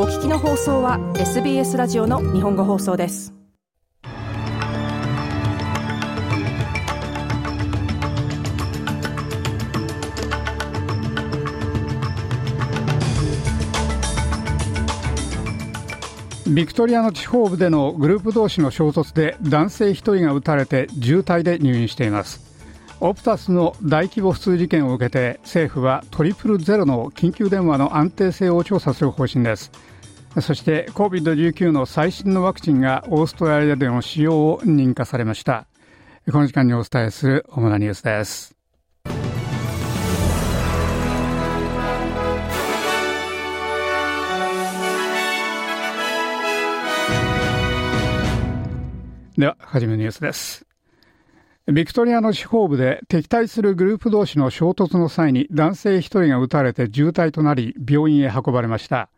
お聞きの放送は SBS ラジオの日本語放送です。ビクトリアの地方部でのグループ同士の衝突で男性1人が撃たれて重体で入院しています。オプタスの大規模不通事件を受けて政府はトリプルゼロの緊急電話の安定性を調査する方針です。そして COVID-19 の最新のワクチンがオーストラリアでの使用を認可されましたこの時間にお伝えする主なニュースですでは、はじめのニュースです。ビクトリアの司法部で敵対するグループ同士の衝突の際に男性1人が撃たれて重体となり病院へ運ばれました。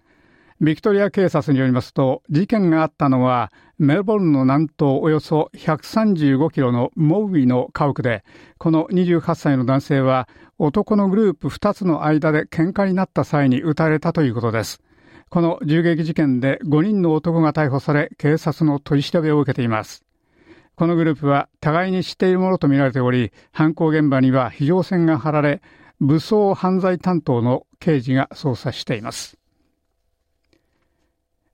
ビクトリア警察によりますと事件があったのはメルボルンの南東およそ135キロのモウイの家屋でこの28歳の男性は男のグループ2つの間で喧嘩になった際に撃たれたということです。この銃撃事件で5人の男が逮捕され警察の取り調べを受けています。このグループは互いに知っているものとみられており、犯行現場には非常線が張られ、武装犯罪担当の刑事が捜査しています。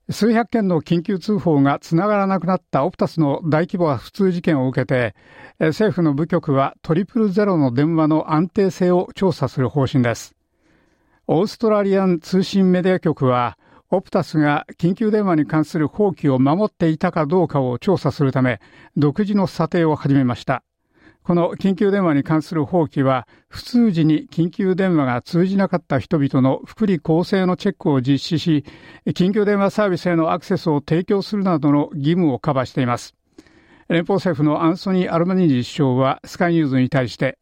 数百件の緊急通報がつながらなくなったオプタスの大規模な普通事件を受けて、政府の部局はトリプルゼロの電話の安定性を調査する方針です。オーストラリアン通信メディア局は、オプタスが緊急電話に関する法規を守っていたかどうかを調査するため、独自の査定を始めました。この緊急電話に関する法規は、不通時に緊急電話が通じなかった人々の福利厚生のチェックを実施し、緊急電話サービスへのアクセスを提供するなどの義務をカバーしています。連邦政府のアンソニー・アルマニージ首相はスカイニューズに対して、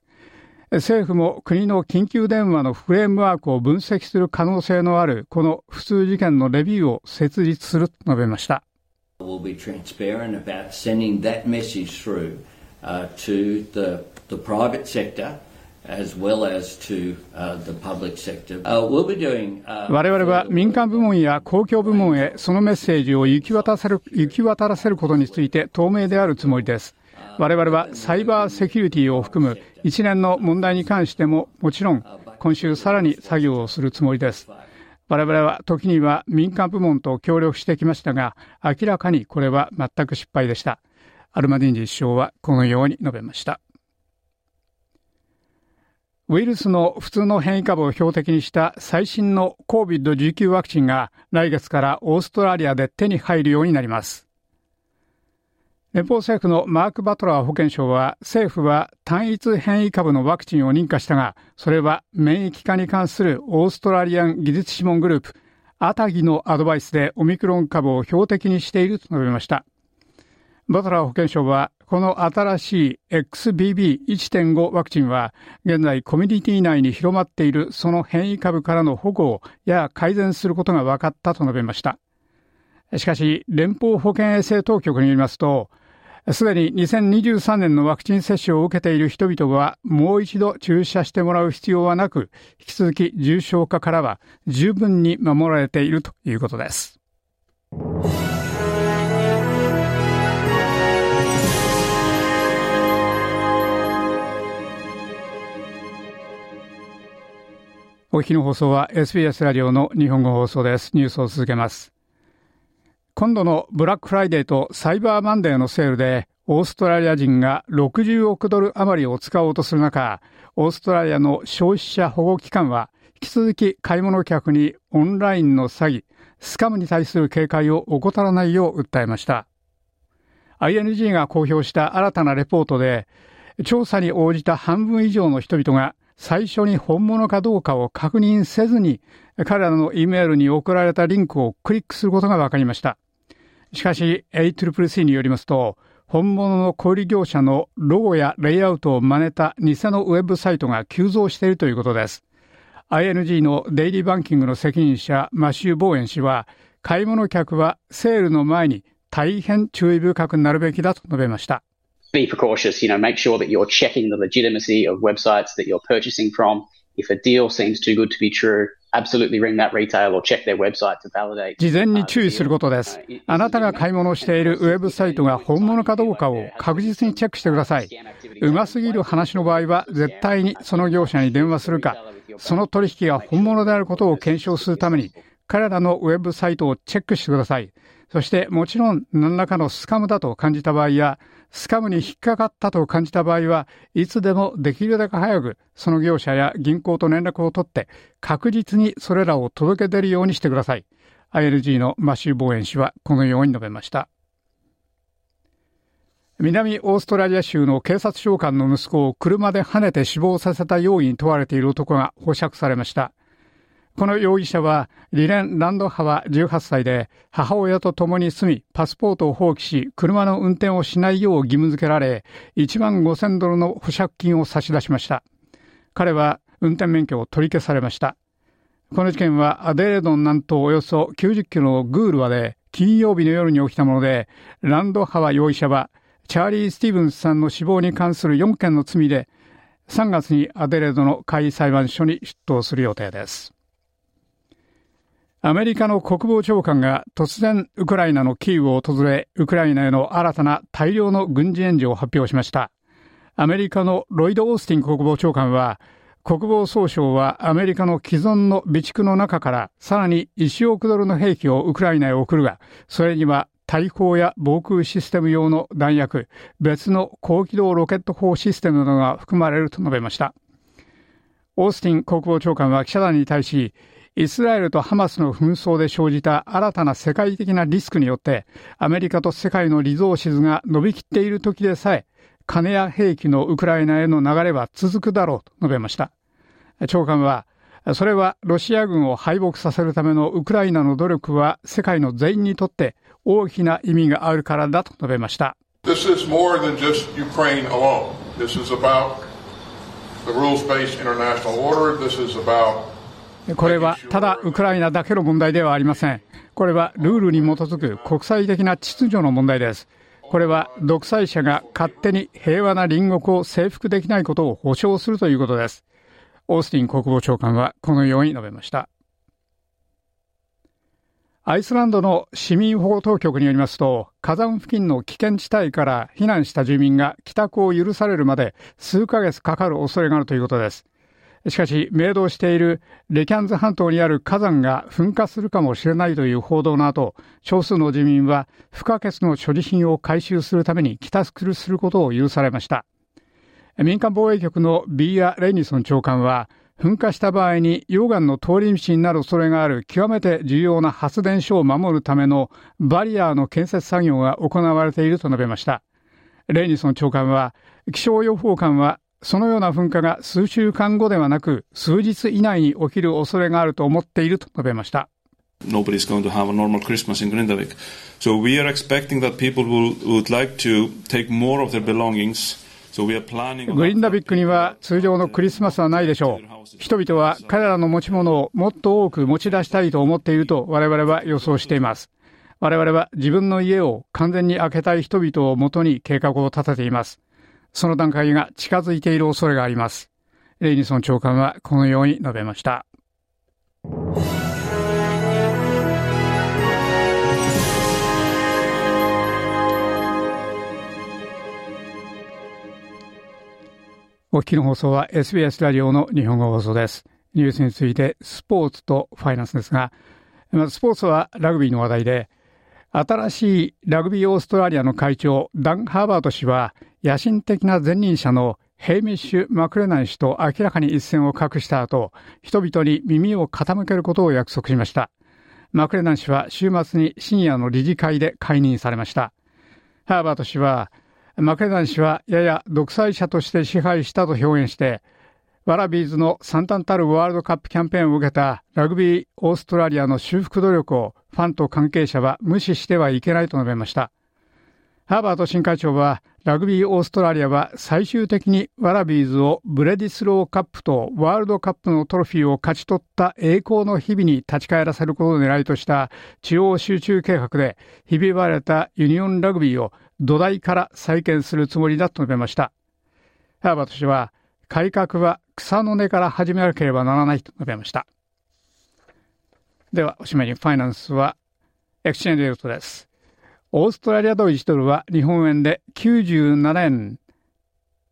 政府も国の緊急電話のフレームワークを分析する可能性のあるこの普通事件のレビューを設立すると述べました。We'll uh, to the, the private sector. Uh. Uh, uh, 我々は民間部門や公共部門へそのメッセージを行き渡せる行き渡らせることについて透明であるつもりです。我々はサイバーセキュリティを含む一連の問題に関してももちろん今週さらに作業をするつもりです。我々は時には民間部門と協力してきましたが明らかにこれは全く失敗でした。アルマディンジ首相はこのように述べました。ウイルスの普通の変異株を標的にした最新の COVID-19 ワクチンが来月からオーストラリアで手に入るようになります。連邦政府のマーク・バトラー保健相は政府は単一変異株のワクチンを認可したがそれは免疫化に関するオーストラリアン技術諮問グループアタギのアドバイスでオミクロン株を標的にしていると述べましたバトラー保健相はこの新しい XBB1.5 ワクチンは現在コミュニティ内に広まっているその変異株からの保護をや改善することが分かったと述べましたしかし連邦保健衛生当局によりますとすでに2023年のワクチン接種を受けている人々はもう一度注射してもらう必要はなく、引き続き重症化からは十分に守られているということです。お聞きの放送は SBS ラジオの日本語放送です。ニュースを続けます。今度のブラックフライデーとサイバーマンデーのセールでオーストラリア人が60億ドル余りを使おうとする中、オーストラリアの消費者保護機関は引き続き買い物客にオンラインの詐欺、スカムに対する警戒を怠らないよう訴えました。ING が公表した新たなレポートで、調査に応じた半分以上の人々が最初に本物かどうかを確認せずに彼らの E メールに送られたリンクをクリックすることが分かりました。しかし ACCC によりますと本物の小売業者のロゴやレイアウトを真似た偽のウェブサイトが急増しているということです ING のデイリーバンキングの責任者マシュー・ボーエン氏は買い物客はセールの前に大変注意深くなるべきだと述べました Be precautious, you know, make sure that you're checking the legitimacy of websites that you're purchasing from. If a deal seems too good to be true, 事前に注意することです。あなたが買い物しているウェブサイトが本物かどうかを確実にチェックしてください。うますぎる話の場合は絶対にその業者に電話するか、その取引が本物であることを検証するために彼らのウェブサイトをチェックしてください。そしてもちろん何らかのスカムだと感じた場合や、スカムに引っかかったと感じた場合は、いつでもできるだけ早くその業者や銀行と連絡を取って確実にそれらを届け出るようにしてください。ILG のマシュー・ボーエン氏はこのように述べました。南オーストラリア州の警察長官の息子を車で跳ねて死亡させた容疑に問われている男が保釈されました。この容疑者は、リレン・ランドハは18歳で、母親と共に住み、パスポートを放棄し、車の運転をしないよう義務付けられ、1万5000ドルの保釈金を差し出しました。彼は運転免許を取り消されました。この事件はアデレドン南東およそ90キロのグールワで金曜日の夜に起きたもので、ランドハワ容疑者はチャーリー・スティーブンスさんの死亡に関する4件の罪で3月にアデレードの下位裁判所に出頭する予定です。アメリカの国防長官が突然ウクライナのキーウを訪れ、ウクライナへの新たな大量の軍事援助を発表しました。アメリカのロイド・オースティン国防長官は、国防総省はアメリカの既存の備蓄の中からさらに1億ドルの兵器をウクライナへ送るが、それには大砲や防空システム用の弾薬、別の高機動ロケット砲システムなどが含まれると述べました。オースティン国防長官は記者団に対し、イスラエルとハマスの紛争で生じた新たな世界的なリスクによって、アメリカと世界のリゾーシズが伸びきっている時でさえ、金や兵器のウクライナへの流れは続くだろうと述べました。長官は、それはロシア軍を敗北させるためのウクライナの努力は世界の全員にとって大きな意味があるからだと述べました。これはただウクライナだけの問題ではありません。これはルールに基づく国際的な秩序の問題です。これは独裁者が勝手に平和な隣国を征服できないことを保証するということです。オースティン国防長官はこのように述べました。アイスランドの市民保護当局によりますと、火山付近の危険地帯から避難した住民が帰宅を許されるまで数ヶ月かかる恐れがあるということです。しかし、明動しているレキャンズ半島にある火山が噴火するかもしれないという報道の後、少数の住民は不可欠の所持品を回収するために帰宅することを許されました。民間防衛局のビーア・レイニソン長官は、噴火した場合に溶岩の通り道になる恐れがある極めて重要な発電所を守るためのバリアーの建設作業が行われていると述べました。レイニソン長官は、気象予報官はそのような噴火が数週間後ではなく、数日以内に起きる恐れがあると思っていると述べました。Nobody's going to have a normal Christmas in Grindavik. So we are expecting that people will, would like to take more of their belongings. グリンダビックには通常のクリスマスはないでしょう。人々は彼らの持ち物をもっと多く持ち出したいと思っていると我々は予想しています。我々は自分の家を完全に開けたい人々をもとに計画を立てています。その段階が近づいている恐れがあります。レイニソン長官はこのように述べました。お聞きの放送は SBS ラジオの日本語放送です。ニュースについてスポーツとファイナンスですが、まずスポーツはラグビーの話題で、新しいラグビーオーストラリアの会長、ダン・ハーバート氏は、野心的な前任者のヘイミッシュ・マクレナン氏と明らかに一線を画した後、人々に耳を傾けることを約束しました。マクレナン氏は週末に深夜の理事会で解任されました。ハーバート氏は、マクレナン氏はやや独裁者として支配したと表現して、ワラビーズの惨憺たるワールドカップキャンペーンを受けたラグビーオーストラリアの修復努力をファンと関係者は無視してはいけないと述べました。ハーバート新会長は、ラグビーオーストラリアは最終的にワラビーズをブレディスローカップとワールドカップのトロフィーを勝ち取った栄光の日々に立ち返らせることを狙いとした地方集中計画で、ひび割れたユニオンラグビーを土台から再建するつもりだと述べました。ハーバート氏は、改革は草の根から始めなければならないと述べました。ではおしまいにファイナンスは exchange rate ですオーストラリアドル1ドルは日本円で97円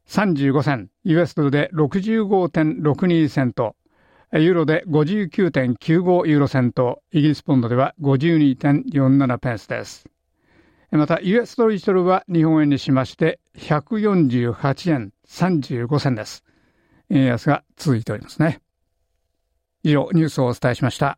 35銭 US ドルで65.62セントユーロで59.95ユーロセントイギリスポンドでは52.47ペンスですまた US ドル1ドルは日本円にしまして148円35銭です。円安が続いておりますね。以上、ニュースをお伝えしました。